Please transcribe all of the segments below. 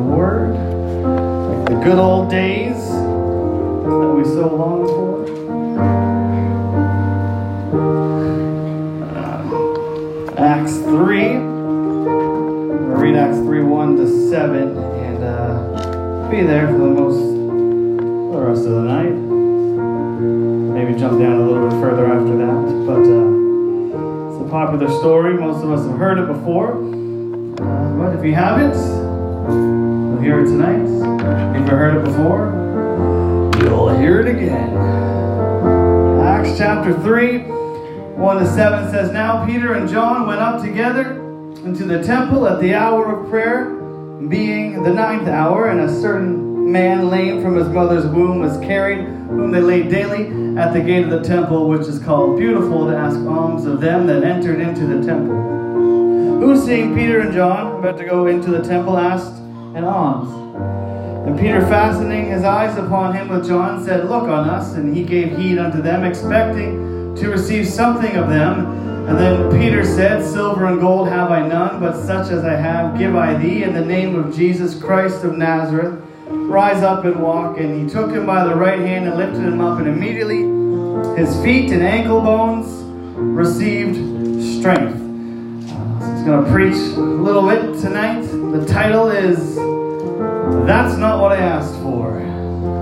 Word, like the good old days that we so long for. Uh, Acts 3. We'll read Acts 3 1 to 7 and uh, be there for the most, for the rest of the night. Maybe jump down a little bit further after that. But uh, it's a popular story. Most of us have heard it before. Uh, but if you haven't, hear it tonight. If you've heard it before, you'll hear it again. Acts chapter 3, 1 to 7 says, Now Peter and John went up together into the temple at the hour of prayer, being the ninth hour, and a certain man lame from his mother's womb was carried, whom they laid daily at the gate of the temple, which is called Beautiful, to ask alms of them that entered into the temple. Who, seeing Peter and John about to go into the temple, asked an alms. And Peter, fastening his eyes upon him with John, said, Look on us. And he gave heed unto them, expecting to receive something of them. And then Peter said, Silver and gold have I none, but such as I have give I thee. In the name of Jesus Christ of Nazareth, rise up and walk. And he took him by the right hand and lifted him up. And immediately his feet and ankle bones received. He's going to preach a little bit tonight. The title is that's not what I asked for.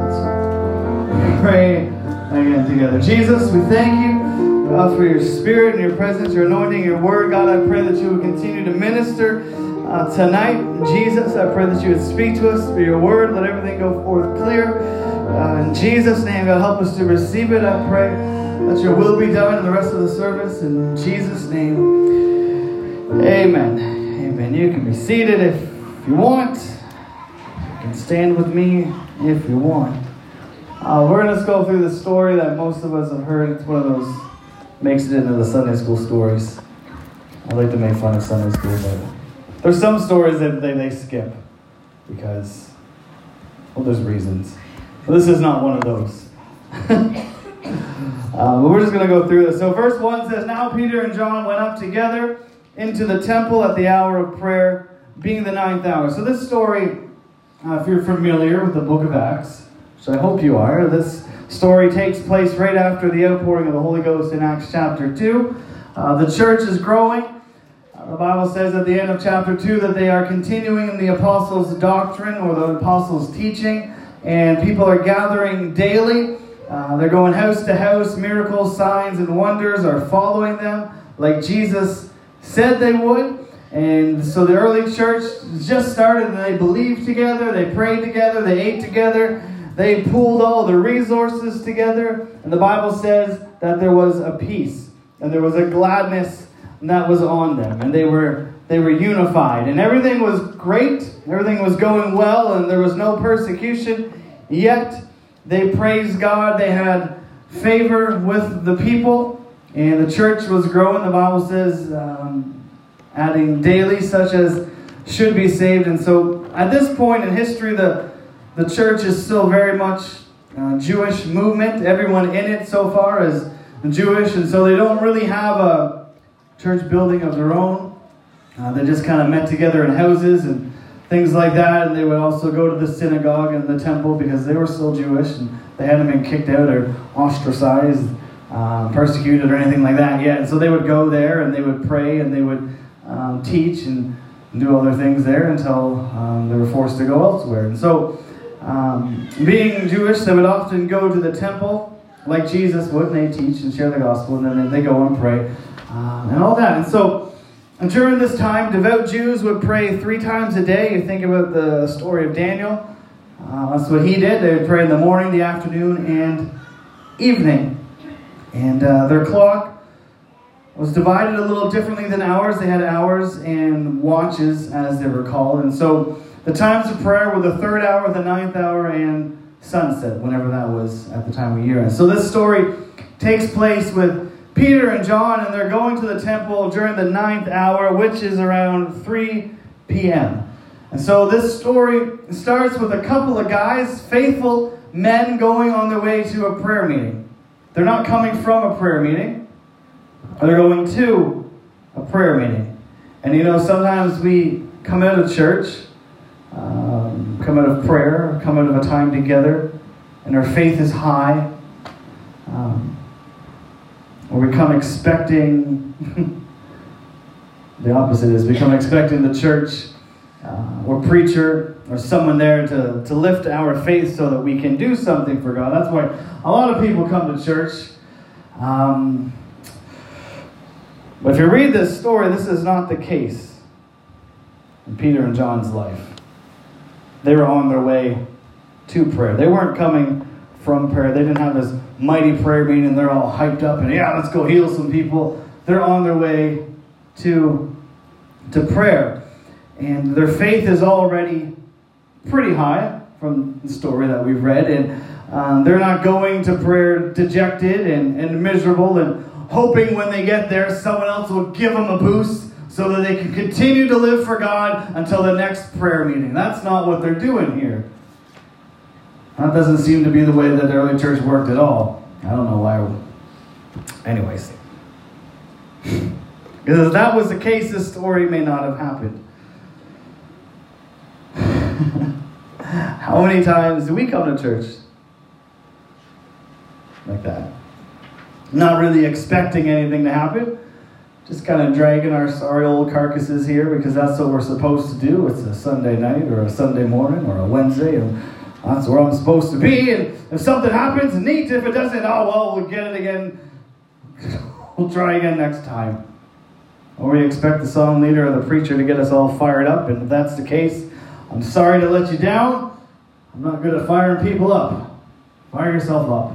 Let's pray again together. Jesus, we thank you uh, for your spirit and your presence, your anointing, your word. God, I pray that you would continue to minister uh, tonight. Jesus, I pray that you would speak to us through your word. Let everything go forth clear. Uh, in Jesus' name, God, help us to receive it. I pray that your will be done in the rest of the service. In Jesus' name, amen. Amen. You can be seated if you want You can stand with me if you want. Uh, we're going to go through the story that most of us have heard. It's one of those, makes it into the Sunday school stories. I like to make fun of Sunday school, but there's some stories that they, they skip because, well, there's reasons. But this is not one of those. uh, but we're just going to go through this. So, verse 1 says Now Peter and John went up together into the temple at the hour of prayer, being the ninth hour. So, this story uh, if you're familiar with the book of Acts, which I hope you are, this story takes place right after the outpouring of the Holy Ghost in Acts chapter 2. Uh, the church is growing. Uh, the Bible says at the end of chapter 2 that they are continuing in the apostles' doctrine or the apostles' teaching, and people are gathering daily. Uh, they're going house to house. Miracles, signs, and wonders are following them like Jesus said they would. And so the early church just started they believed together, they prayed together, they ate together, they pooled all the resources together. And the Bible says that there was a peace and there was a gladness that was on them. And they were they were unified. And everything was great, everything was going well, and there was no persecution. Yet they praised God, they had favor with the people, and the church was growing. The Bible says. Um, adding daily such as should be saved. And so at this point in history, the, the church is still very much uh, Jewish movement. Everyone in it so far is Jewish, and so they don't really have a church building of their own. Uh, they just kind of met together in houses and things like that, and they would also go to the synagogue and the temple because they were still Jewish and they hadn't been kicked out or ostracized, uh, persecuted, or anything like that yet. And so they would go there and they would pray and they would um, teach and do other things there until um, they were forced to go elsewhere. And so, um, being Jewish, they would often go to the temple like Jesus would, and they teach and share the gospel, and then they go and pray um, and all that. And so, and during this time, devout Jews would pray three times a day. You think about the story of Daniel. Uh, that's what he did. They would pray in the morning, the afternoon, and evening. And uh, their clock was divided a little differently than ours. They had hours and watches, as they were called. And so the times of prayer were the third hour, the ninth hour, and sunset, whenever that was at the time of year. And so this story takes place with Peter and John, and they're going to the temple during the ninth hour, which is around 3 p.m. And so this story starts with a couple of guys, faithful men, going on their way to a prayer meeting. They're not coming from a prayer meeting they're going to a prayer meeting. And you know, sometimes we come out of church, uh, come out of prayer, come out of a time together, and our faith is high. Um, or we come expecting, the opposite is, we come expecting the church uh, or preacher or someone there to, to lift our faith so that we can do something for God. That's why a lot of people come to church. Um, but if you read this story, this is not the case in Peter and John's life. They were on their way to prayer. They weren't coming from prayer. They didn't have this mighty prayer meeting. They're all hyped up and yeah, let's go heal some people. They're on their way to, to prayer. And their faith is already pretty high from the story that we've read. And um, they're not going to prayer dejected and, and miserable and hoping when they get there someone else will give them a boost so that they can continue to live for God until the next prayer meeting. That's not what they're doing here. That doesn't seem to be the way that the early church worked at all. I don't know why. Anyways. Because if that was the case, this story may not have happened. How many times do we come to church like that? Not really expecting anything to happen, just kind of dragging our sorry old carcasses here because that's what we're supposed to do. It's a Sunday night or a Sunday morning or a Wednesday, and that's where I'm supposed to be. And if something happens, neat. If it doesn't, oh well, we'll get it again. we'll try again next time. Or we expect the song leader or the preacher to get us all fired up, and if that's the case, I'm sorry to let you down. I'm not good at firing people up. Fire yourself up.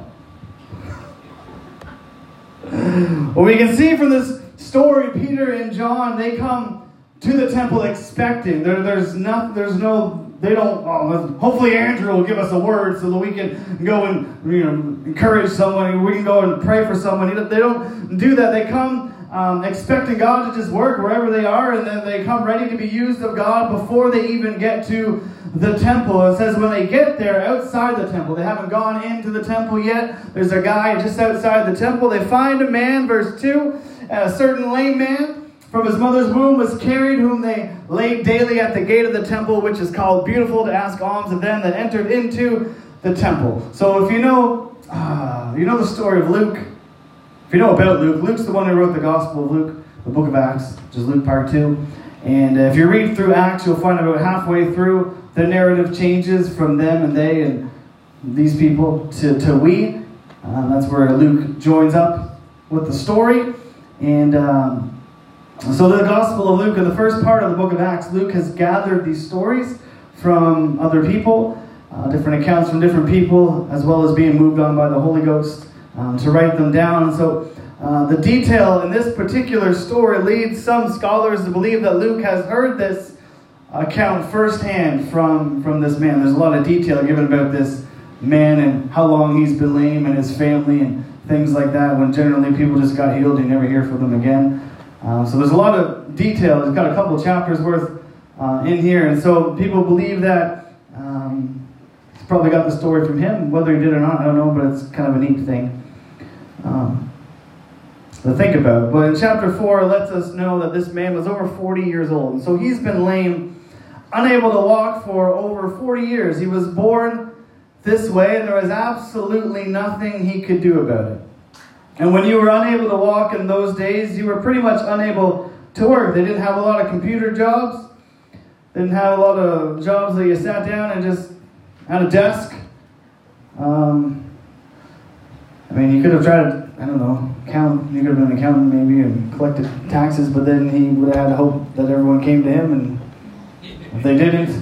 well, we can see from this story, Peter and John, they come to the temple expecting. There, there's not, there's no, they don't. Oh, hopefully, Andrew will give us a word so that we can go and you know encourage someone. We can go and pray for someone. They don't do that. They come um, expecting God to just work wherever they are, and then they come ready to be used of God before they even get to the temple. It says when they get there outside the temple, they haven't gone into the temple yet. There's a guy just outside the temple. They find a man, verse 2, a certain lame man from his mother's womb was carried, whom they laid daily at the gate of the temple, which is called Beautiful, to ask alms of them that entered into the temple. So if you know, uh, you know the story of Luke if you know about Luke, Luke's the one who wrote the Gospel of Luke, the book of Acts, which is Luke part 2. And uh, if you read through Acts, you'll find about halfway through, the narrative changes from them and they and these people to, to we. Uh, that's where Luke joins up with the story. And um, so, the Gospel of Luke, in the first part of the book of Acts, Luke has gathered these stories from other people, uh, different accounts from different people, as well as being moved on by the Holy Ghost um, to write them down. So uh, the detail in this particular story leads some scholars to believe that Luke has heard this account firsthand from, from this man. There's a lot of detail given about this man and how long he's been lame and his family and things like that when generally people just got healed and you never hear from them again. Uh, so there's a lot of detail. It's got a couple chapters worth uh, in here. And so people believe that um, he's probably got the story from him. Whether he did or not, I don't know, but it's kind of a neat thing um, to think about. But in chapter 4, it lets us know that this man was over 40 years old. And so he's been lame, unable to walk for over 40 years. He was born this way, and there was absolutely nothing he could do about it. And when you were unable to walk in those days, you were pretty much unable to work. They didn't have a lot of computer jobs. They didn't have a lot of jobs that you sat down and just had a desk. Um, I mean, he could have tried to, I don't know, count, he could have been an accountant maybe and collected taxes, but then he would have had to hope that everyone came to him, and if they didn't,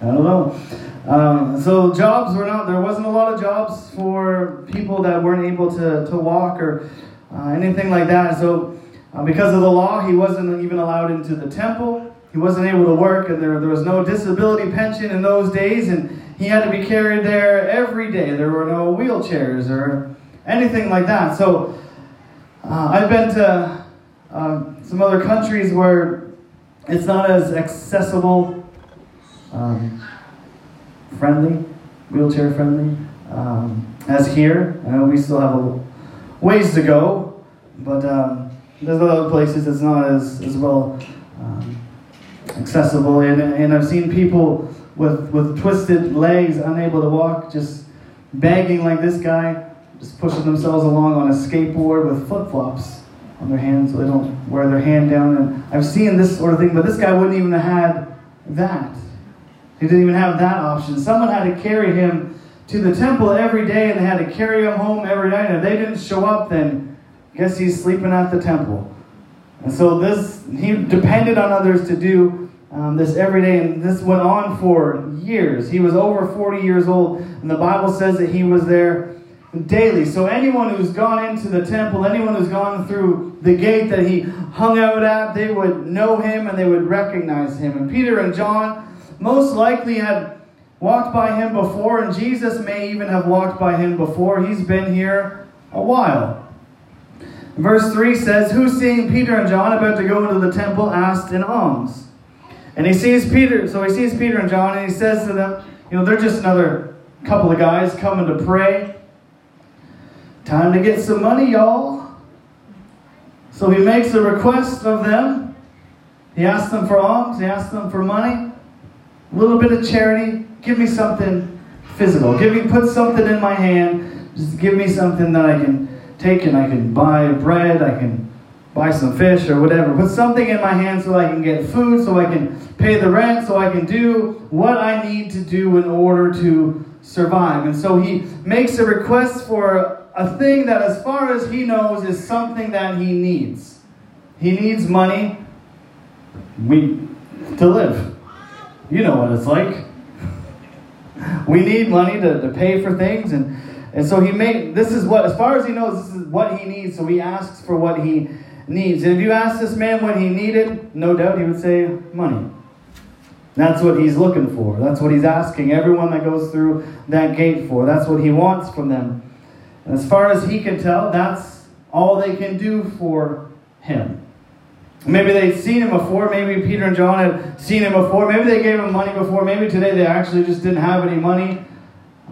I don't know. Um, so jobs were not, there wasn't a lot of jobs for people that weren't able to, to walk or uh, anything like that. So uh, because of the law, he wasn't even allowed into the temple. He wasn't able to work, and there, there was no disability pension in those days, and he had to be carried there every day. There were no wheelchairs or anything like that. So uh, I've been to uh, some other countries where it's not as accessible, um, friendly, wheelchair friendly um, as here. Know we still have a ways to go, but um, there's other places it's not as, as well um, accessible. And, and I've seen people with, with twisted legs, unable to walk, just begging like this guy, just pushing themselves along on a skateboard with flip flops on their hands so they don't wear their hand down. And I've seen this sort of thing, but this guy wouldn't even have had that. He didn't even have that option. Someone had to carry him to the temple every day and they had to carry him home every night. And if they didn't show up, then guess he's sleeping at the temple. And so this he depended on others to do um, this every day, and this went on for years. He was over 40 years old, and the Bible says that he was there daily. So anyone who's gone into the temple, anyone who's gone through the gate that he hung out at, they would know him and they would recognize him. And Peter and John most likely had walked by him before, and Jesus may even have walked by him before. He's been here a while. Verse 3 says, Who seeing Peter and John about to go into the temple asked an alms. And he sees Peter, so he sees Peter and John, and he says to them, You know, they're just another couple of guys coming to pray. Time to get some money, y'all. So he makes a request of them. He asks them for alms, he asks them for money, a little bit of charity. Give me something physical. Give me, put something in my hand. Just give me something that I can take and I can buy bread, I can buy some fish or whatever. Put something in my hand so I can get food, so I can pay the rent, so I can do what I need to do in order to survive. And so he makes a request for a thing that, as far as he knows, is something that he needs. He needs money we, to live. You know what it's like. We need money to, to pay for things and and so he made this is what, as far as he knows, this is what he needs. So he asks for what he needs. And if you ask this man what he needed, no doubt he would say money. That's what he's looking for. That's what he's asking everyone that goes through that gate for. That's what he wants from them. And as far as he can tell, that's all they can do for him. Maybe they'd seen him before. Maybe Peter and John had seen him before. Maybe they gave him money before. Maybe today they actually just didn't have any money.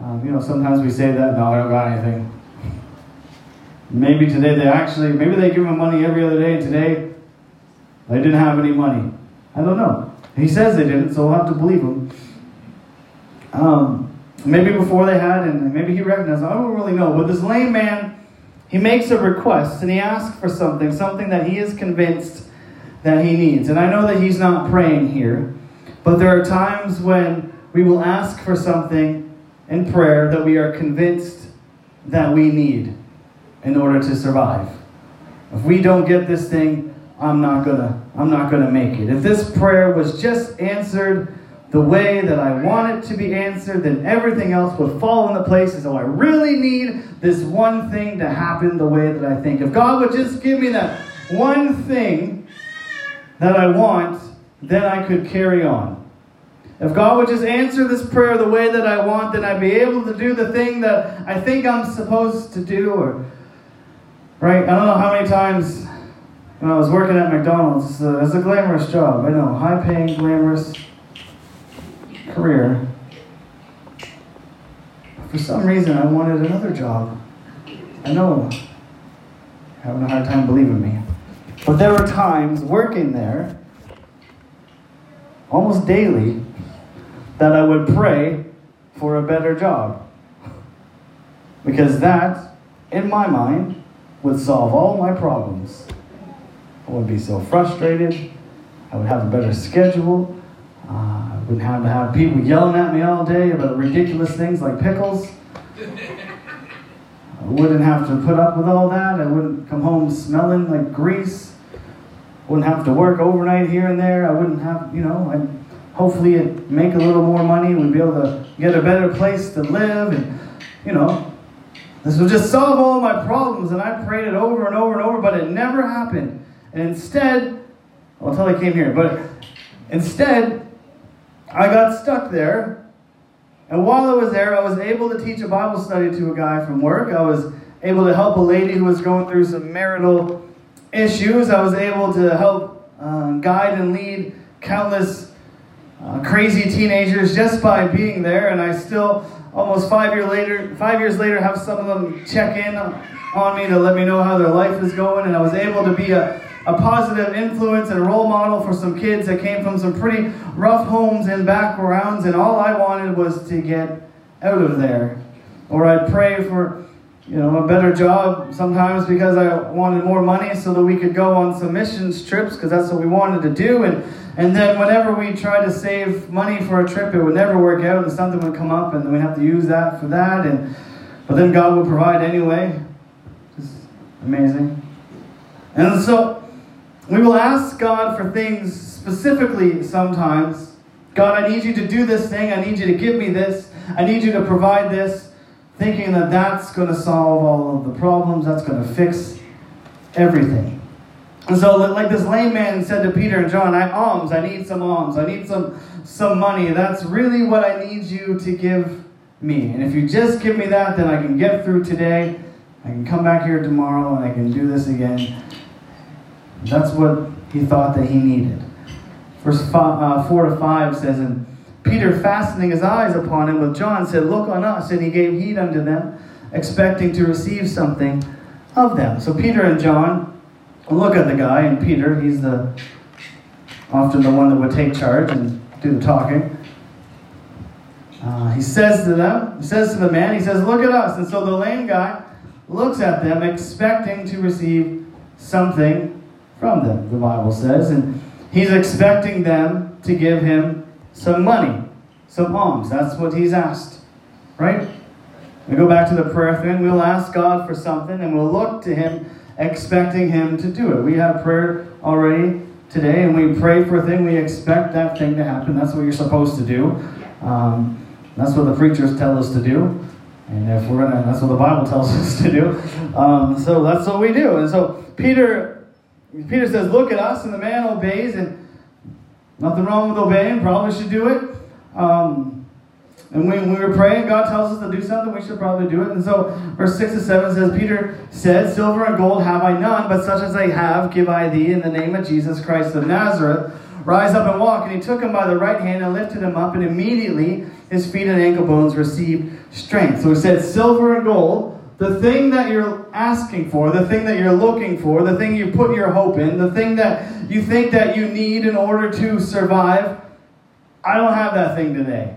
Um, you know, sometimes we say that, no, I don't got anything. Maybe today they actually, maybe they give him money every other day, and today they didn't have any money. I don't know. He says they didn't, so we'll have to believe him. Um, maybe before they had, and maybe he recognized, I don't really know. But this lame man, he makes a request and he asks for something, something that he is convinced that he needs. And I know that he's not praying here, but there are times when we will ask for something in prayer that we are convinced that we need in order to survive. If we don't get this thing, I'm not gonna I'm not gonna make it. If this prayer was just answered the way that I want it to be answered, then everything else would fall into place. So I really need this one thing to happen the way that I think. If God would just give me that one thing that I want, then I could carry on. If God would just answer this prayer the way that I want, then I'd be able to do the thing that I think I'm supposed to do. Or, right? I don't know how many times when I was working at McDonald's, it's a, it's a glamorous job. I know, high paying, glamorous career. For some reason, I wanted another job. I know, having a hard time believing me. But there were times working there, almost daily, that I would pray for a better job. Because that, in my mind, would solve all my problems. I wouldn't be so frustrated. I would have a better schedule. Uh, I wouldn't have to have people yelling at me all day about ridiculous things like pickles. I wouldn't have to put up with all that. I wouldn't come home smelling like grease. Wouldn't have to work overnight here and there. I wouldn't have, you know, I'd hopefully make a little more money. We'd be able to get a better place to live. And, you know, this would just solve all my problems. And I prayed it over and over and over, but it never happened. And instead, well, until I came here, but instead, I got stuck there. And while I was there, I was able to teach a Bible study to a guy from work. I was able to help a lady who was going through some marital issues. I was able to help uh, guide and lead countless uh, crazy teenagers just by being there, and I still almost five year later, five years later, have some of them check in on me to let me know how their life is going, and I was able to be a a positive influence and role model for some kids that came from some pretty rough homes and backgrounds, and all I wanted was to get out of there. Or I'd pray for you know, a better job sometimes because I wanted more money so that we could go on some missions trips because that's what we wanted to do. And, and then whenever we tried to save money for a trip, it would never work out and something would come up and then we have to use that for that. And, but then God would provide anyway. Just amazing. And so we will ask God for things specifically sometimes. God, I need you to do this thing. I need you to give me this. I need you to provide this thinking that that's going to solve all of the problems, that's going to fix everything. And so, like this lame man said to Peter and John, I alms, I need some alms, I need some, some money. That's really what I need you to give me. And if you just give me that, then I can get through today. I can come back here tomorrow and I can do this again. That's what he thought that he needed. Verse five, uh, 4 to 5 says, And Peter, fastening his eyes upon him with John, said, Look on us. And he gave heed unto them, expecting to receive something of them. So Peter and John look at the guy, and Peter, he's the often the one that would take charge and do the talking. Uh, he says to them, he says to the man, he says, Look at us. And so the lame guy looks at them, expecting to receive something from them, the Bible says. And he's expecting them to give him some money, some alms. That's what he's asked, right? We go back to the prayer thing. We'll ask God for something and we'll look to Him expecting Him to do it. We have prayer already today and we pray for a thing. We expect that thing to happen. That's what you're supposed to do. Um, that's what the preachers tell us to do. And if we're gonna, that's what the Bible tells us to do. Um, so that's what we do. And so Peter, Peter says, "Look at us," and the man obeys. And Nothing wrong with obeying, probably should do it. Um, and when we were praying, God tells us to do something, we should probably do it. And so, verse 6 and 7 says, Peter said, Silver and gold have I none, but such as I have give I thee in the name of Jesus Christ of Nazareth. Rise up and walk. And he took him by the right hand and lifted him up, and immediately his feet and ankle bones received strength. So he said, Silver and gold the thing that you're asking for, the thing that you're looking for, the thing you put your hope in, the thing that you think that you need in order to survive, I don't have that thing today.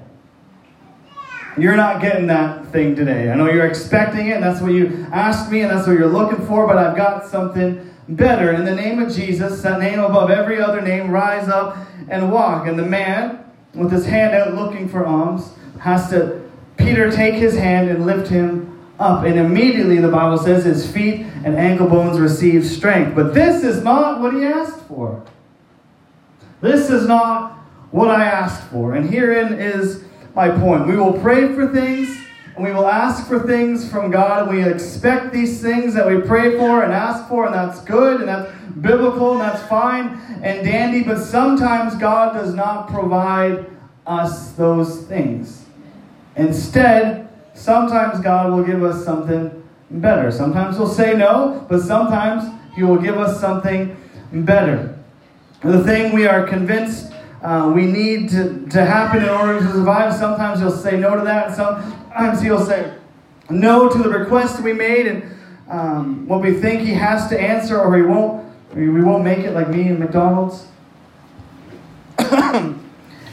You're not getting that thing today. I know you're expecting it, and that's what you asked me, and that's what you're looking for, but I've got something better. In the name of Jesus, that name above every other name, rise up and walk. And the man, with his hand out looking for alms, has to, Peter, take his hand and lift him up. And immediately, the Bible says, his feet and ankle bones received strength. But this is not what he asked for. This is not what I asked for. And herein is my point. We will pray for things and we will ask for things from God, and we expect these things that we pray for and ask for, and that's good, and that's biblical, and that's fine and dandy, but sometimes God does not provide us those things. Instead, sometimes God will give us something better. Sometimes He'll say no, but sometimes He will give us something better. The thing we are convinced uh, we need to, to happen in order to survive, sometimes He'll say no to that, sometimes He'll say no to the request we made and um, what we think He has to answer, or He won't. We won't make it like me and McDonald's. and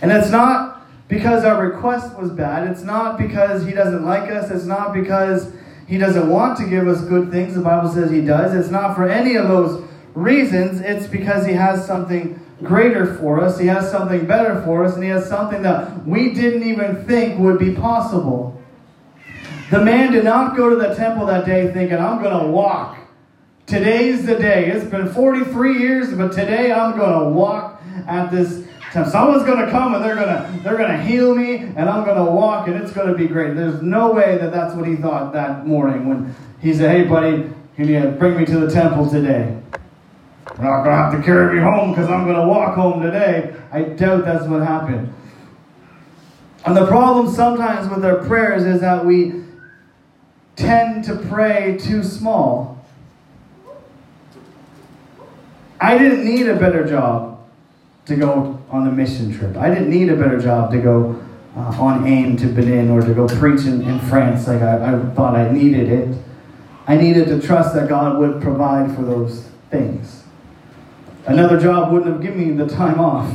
it's not because our request was bad. It's not because he doesn't like us. It's not because he doesn't want to give us good things. The Bible says he does. It's not for any of those reasons. It's because he has something greater for us. He has something better for us. And he has something that we didn't even think would be possible. The man did not go to the temple that day thinking, I'm going to walk. Today's the day. It's been 43 years, but today I'm going to walk at this Someone's going to come and they're going to they're going to heal me and I'm going to walk and it's going to be great. There's no way that that's what he thought that morning when he said, "Hey, buddy, can you bring me to the temple today?" I'm not going to have to carry me home because I'm going to walk home today. I doubt that's what happened. And the problem sometimes with our prayers is that we tend to pray too small. I didn't need a better job to go on a mission trip. I didn't need a better job to go uh, on AIM to Benin or to go preach in, in France like I, I thought I needed it. I needed to trust that God would provide for those things. Another job wouldn't have given me the time off.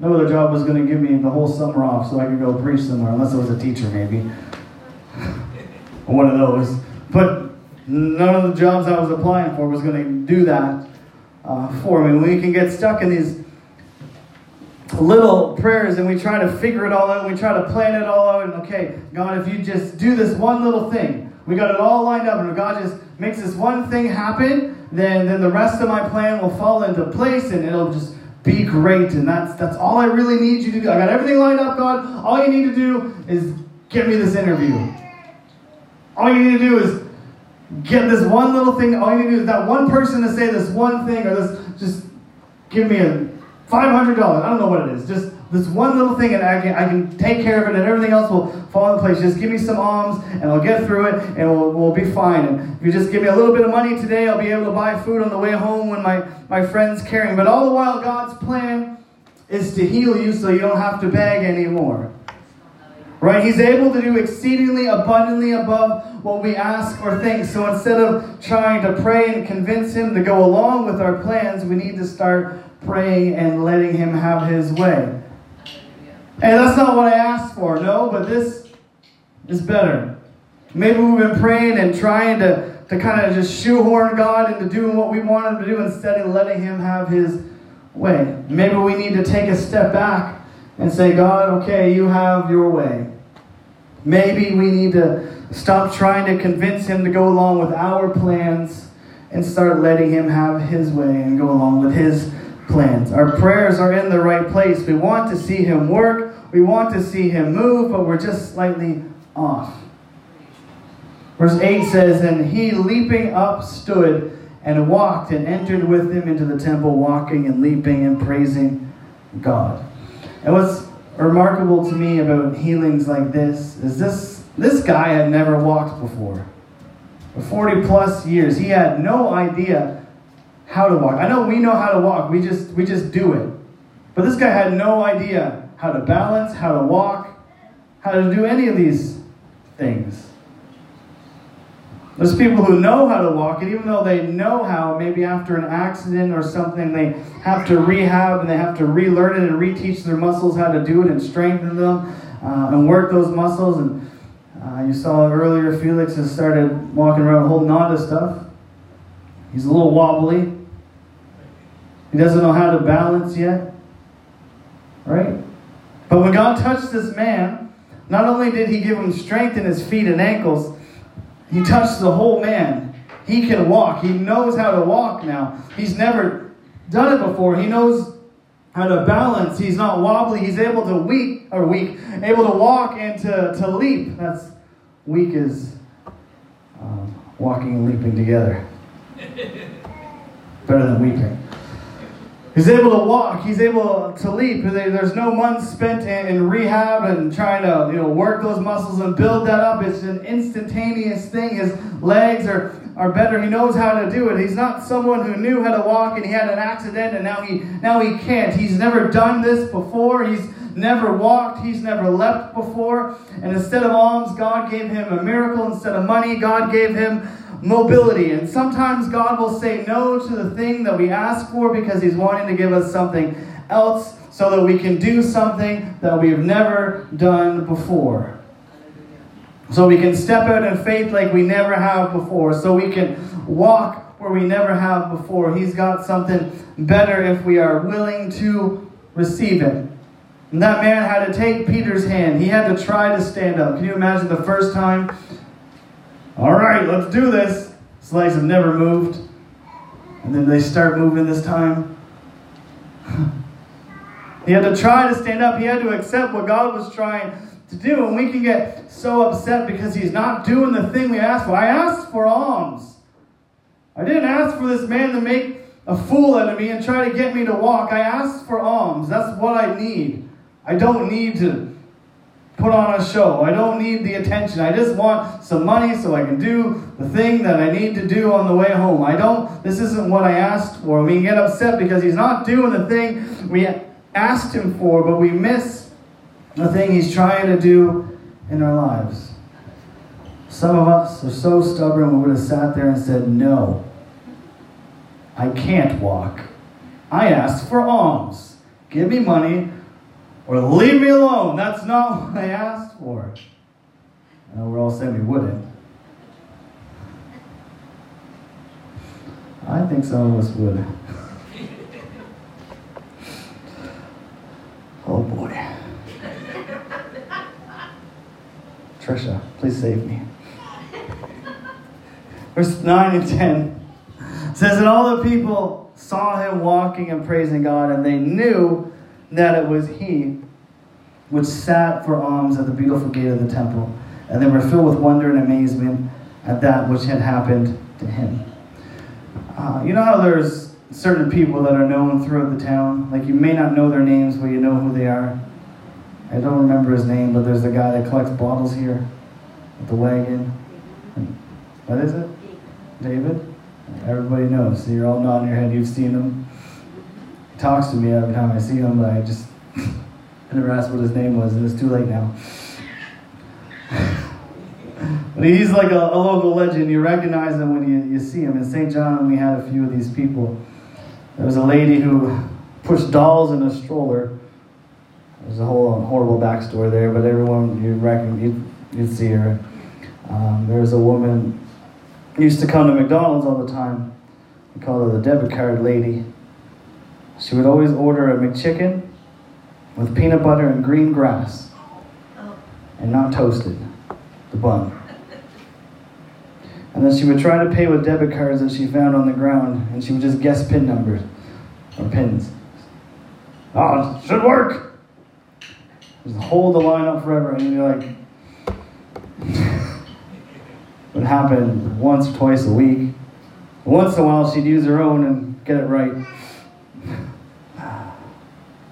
No other job was going to give me the whole summer off so I could go preach somewhere, unless I was a teacher, maybe. One of those. But none of the jobs I was applying for was going to do that uh, for me. We can get stuck in these little prayers and we try to figure it all out, we try to plan it all out, and okay, God, if you just do this one little thing, we got it all lined up, and if God just makes this one thing happen, then, then the rest of my plan will fall into place and it'll just be great. And that's that's all I really need you to do. I got everything lined up, God. All you need to do is get me this interview. All you need to do is get this one little thing. All you need to do is that one person to say this one thing or this just give me a $500. I don't know what it is. Just this one little thing, and I can, I can take care of it, and everything else will fall into place. Just give me some alms, and I'll get through it, and we'll, we'll be fine. And if you just give me a little bit of money today, I'll be able to buy food on the way home when my, my friend's carrying. But all the while, God's plan is to heal you so you don't have to beg anymore. Right? He's able to do exceedingly abundantly above what we ask or think. So instead of trying to pray and convince Him to go along with our plans, we need to start praying and letting Him have His way. And that's not what I asked for, no, but this is better. Maybe we've been praying and trying to, to kind of just shoehorn God into doing what we want Him to do instead of letting Him have His way. Maybe we need to take a step back and say, God, okay, you have your way. Maybe we need to stop trying to convince Him to go along with our plans and start letting Him have His way and go along with His plans. Our prayers are in the right place. We want to see Him work, we want to see Him move, but we're just slightly off. Verse 8 says, And he leaping up stood and walked and entered with him into the temple, walking and leaping and praising God. And what's remarkable to me about healings like this is this this guy had never walked before. For 40 plus years, he had no idea how to walk. I know we know how to walk. We just we just do it. But this guy had no idea how to balance, how to walk, how to do any of these things. There's people who know how to walk, and even though they know how, maybe after an accident or something, they have to rehab and they have to relearn it and reteach their muscles how to do it and strengthen them uh, and work those muscles. And uh, you saw earlier, Felix has started walking around holding on to stuff. He's a little wobbly. He doesn't know how to balance yet. Right? But when God touched this man, not only did he give him strength in his feet and ankles, he touched the whole man. He can walk. He knows how to walk now. He's never done it before. He knows how to balance. He's not wobbly. He's able to weak or weak, able to walk and to, to leap. That's weak is um, walking and leaping together. Better than weeping. He's able to walk. He's able to leap. There's no months spent in, rehab and trying to you know work those muscles and build that up. It's an instantaneous thing. His legs are, are better. He knows how to do it. He's not someone who knew how to walk and he had an accident and now he now he can't. He's never done this before. He's never walked. He's never leapt before. And instead of alms, God gave him a miracle. Instead of money, God gave him mobility. And sometimes God will say no to the thing that we ask for because He's wanting to give us something else so that we can do something that we've never done before. So we can step out in faith like we never have before. So we can walk where we never have before. He's got something better if we are willing to receive it. And that man had to take Peter's hand. He had to try to stand up. Can you imagine the first time all right, let's do this. His legs have never moved. And then they start moving this time. he had to try to stand up. He had to accept what God was trying to do. And we can get so upset because he's not doing the thing we asked for. I asked for alms. I didn't ask for this man to make a fool out of me and try to get me to walk. I asked for alms. That's what I need. I don't need to put on a show. I don't need the attention. I just want some money so I can do the thing that I need to do on the way home. I don't, this isn't what I asked for. We get upset because he's not doing the thing we asked him for, but we miss the thing he's trying to do in our lives. Some of us are so stubborn we would have sat there and said, No, I can't walk. I asked for alms. Give me money or leave me alone. That's not what I asked for. And we're all saying we wouldn't. I think some of us would. oh boy. Trisha, please save me. Verse 9 and 10 says, And all the people saw him walking and praising God, and they knew that it was he which sat for alms at the beautiful gate of the temple. And they were filled with wonder and amazement at that which had happened to him. Uh, you know how there's certain people that are known throughout the town? Like you may not know their names, but you know who they are. I don't remember his name, but there's the guy that collects bottles here with the wagon. What is it? David? Everybody knows. So you're all nodding your head. You've seen him. Talks to me every time I see him, but I just I never asked what his name was, and it's too late now. but he's like a, a, local legend. You recognize him when you, you see him. In St. John, we had a few of these people. There was a lady who pushed dolls in a stroller. There's a whole horrible backstory there, but everyone you reckon you'd, you'd see her. Um, there was a woman used to come to McDonald's all the time. We called her the debit card lady. She would always order a McChicken with peanut butter and green grass, oh. and not toasted, the bun. And then she would try to pay with debit cards that she found on the ground, and she would just guess pin numbers or pins. Oh, it should work. Just hold the line up forever, and you're like, it would happen once or twice a week. Once in a while, she'd use her own and get it right.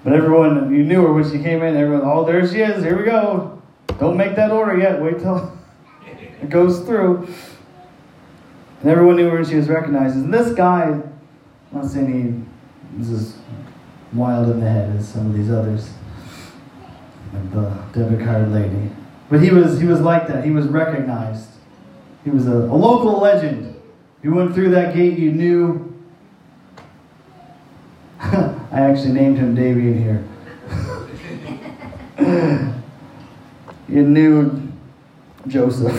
But everyone, you knew her when she came in. Everyone, oh, there she is. Here we go. Don't make that order yet. Wait till it goes through. And everyone knew her and she was recognized. And this guy, I'm not saying he was as wild in the head as some of these others, like the debit card lady. But he was, he was like that. He was recognized. He was a, a local legend. You went through that gate, you knew I actually named him Davy in here. you knew Joseph.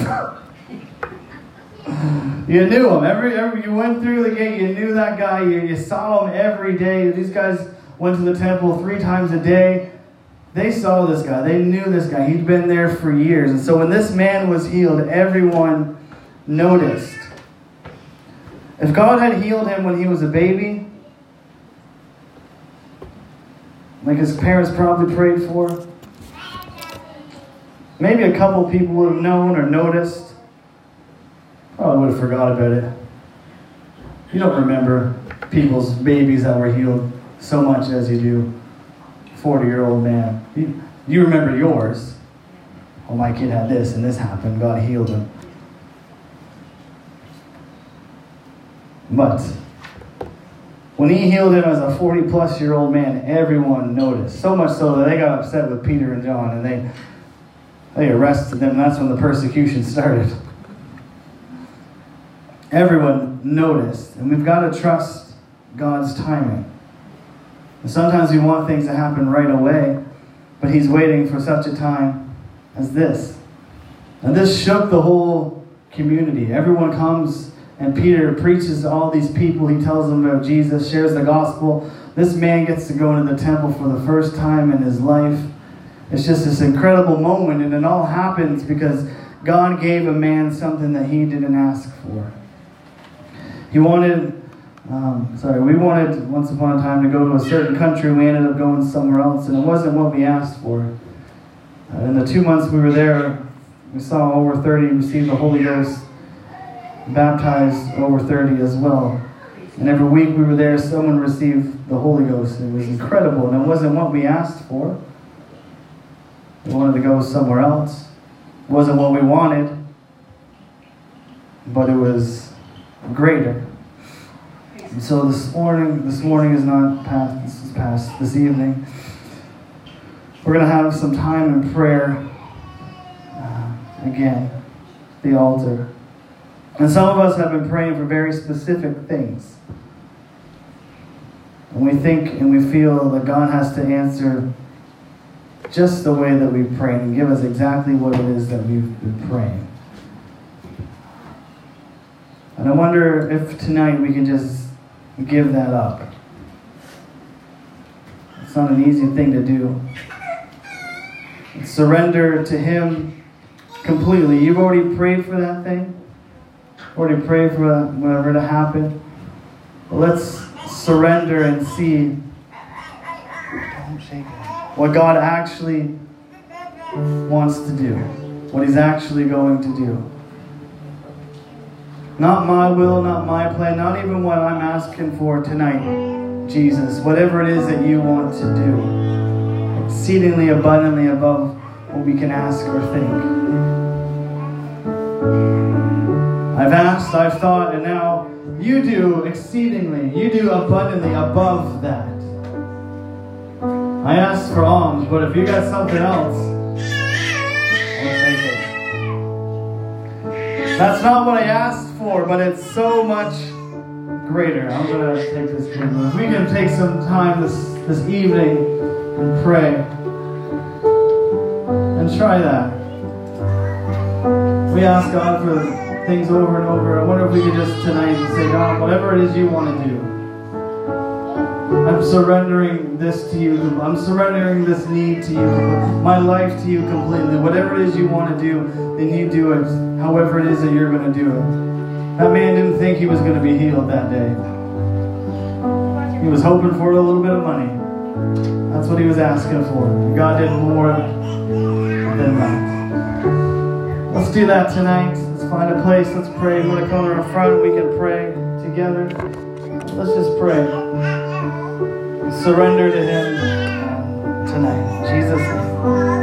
you knew him. Every, every you went through the gate, you knew that guy. You, you saw him every day. These guys went to the temple three times a day. They saw this guy. They knew this guy. He'd been there for years. And so when this man was healed, everyone noticed. If God had healed him when he was a baby, like his parents probably prayed for. Maybe a couple people would have known or noticed. Probably would have forgot about it. You don't remember people's babies that were healed so much as you do 40 year old man. You, you remember yours. Oh, my kid had this and this happened. God healed him. But when he healed him as a 40 plus year old man, everyone noticed. So much so that they got upset with Peter and John and they, they arrested them. That's when the persecution started. Everyone noticed. And we've got to trust God's timing. And sometimes we want things to happen right away, but He's waiting for such a time as this. And this shook the whole community. Everyone comes and Peter preaches to all these people. He tells them about Jesus, shares the gospel. This man gets to go into the temple for the first time in his life. It's just this incredible moment, and it all happens because God gave a man something that he didn't ask for. He wanted, um, sorry, we wanted once upon a time to go to a certain country. We ended up going somewhere else, and it wasn't what we asked for. Uh, in the two months we were there, we saw over 30 receive the Holy Ghost baptized over 30 as well. And every week we were there, someone received the Holy Ghost. It was incredible, and it wasn't what we asked for. We wanted to go somewhere else. It wasn't what we wanted, but it was greater. And so this morning, this morning is not past, this is past this evening. We're going to have some time in prayer. Uh, again, the altar. And some of us have been praying for very specific things. And we think and we feel that God has to answer just the way that we pray and give us exactly what it is that we've been praying. And I wonder if tonight we can just give that up. It's not an easy thing to do. Surrender to Him completely. You've already prayed for that thing, already pray for whatever to happen. let's surrender and see what God actually wants to do, what He's actually going to do. Not my will, not my plan, not even what I'm asking for tonight, Jesus. Whatever it is that you want to do, exceedingly abundantly above what we can ask or think. I've asked, I've thought, and now you do exceedingly, you do abundantly above that. I asked for alms, but if you got something else, I'll take it. That's not what I asked for, but it's so much greater. I'm going to take this If we can take some time this, this evening and pray, and try that. We ask God for things over and over. I wonder if we could just tonight say, God, whatever it is you want to do. I'm surrendering this to you. I'm surrendering this need to you. My life to you completely. Whatever it is you want to do, then you do it. However it is that you're going to do it. That man didn't think he was going to be healed that day. He was hoping for a little bit of money. That's what he was asking for. God did more than that. Let's do that tonight. Find a place. Let's pray. You want to come to the front? We can pray together. Let's just pray surrender to Him tonight. Jesus' name.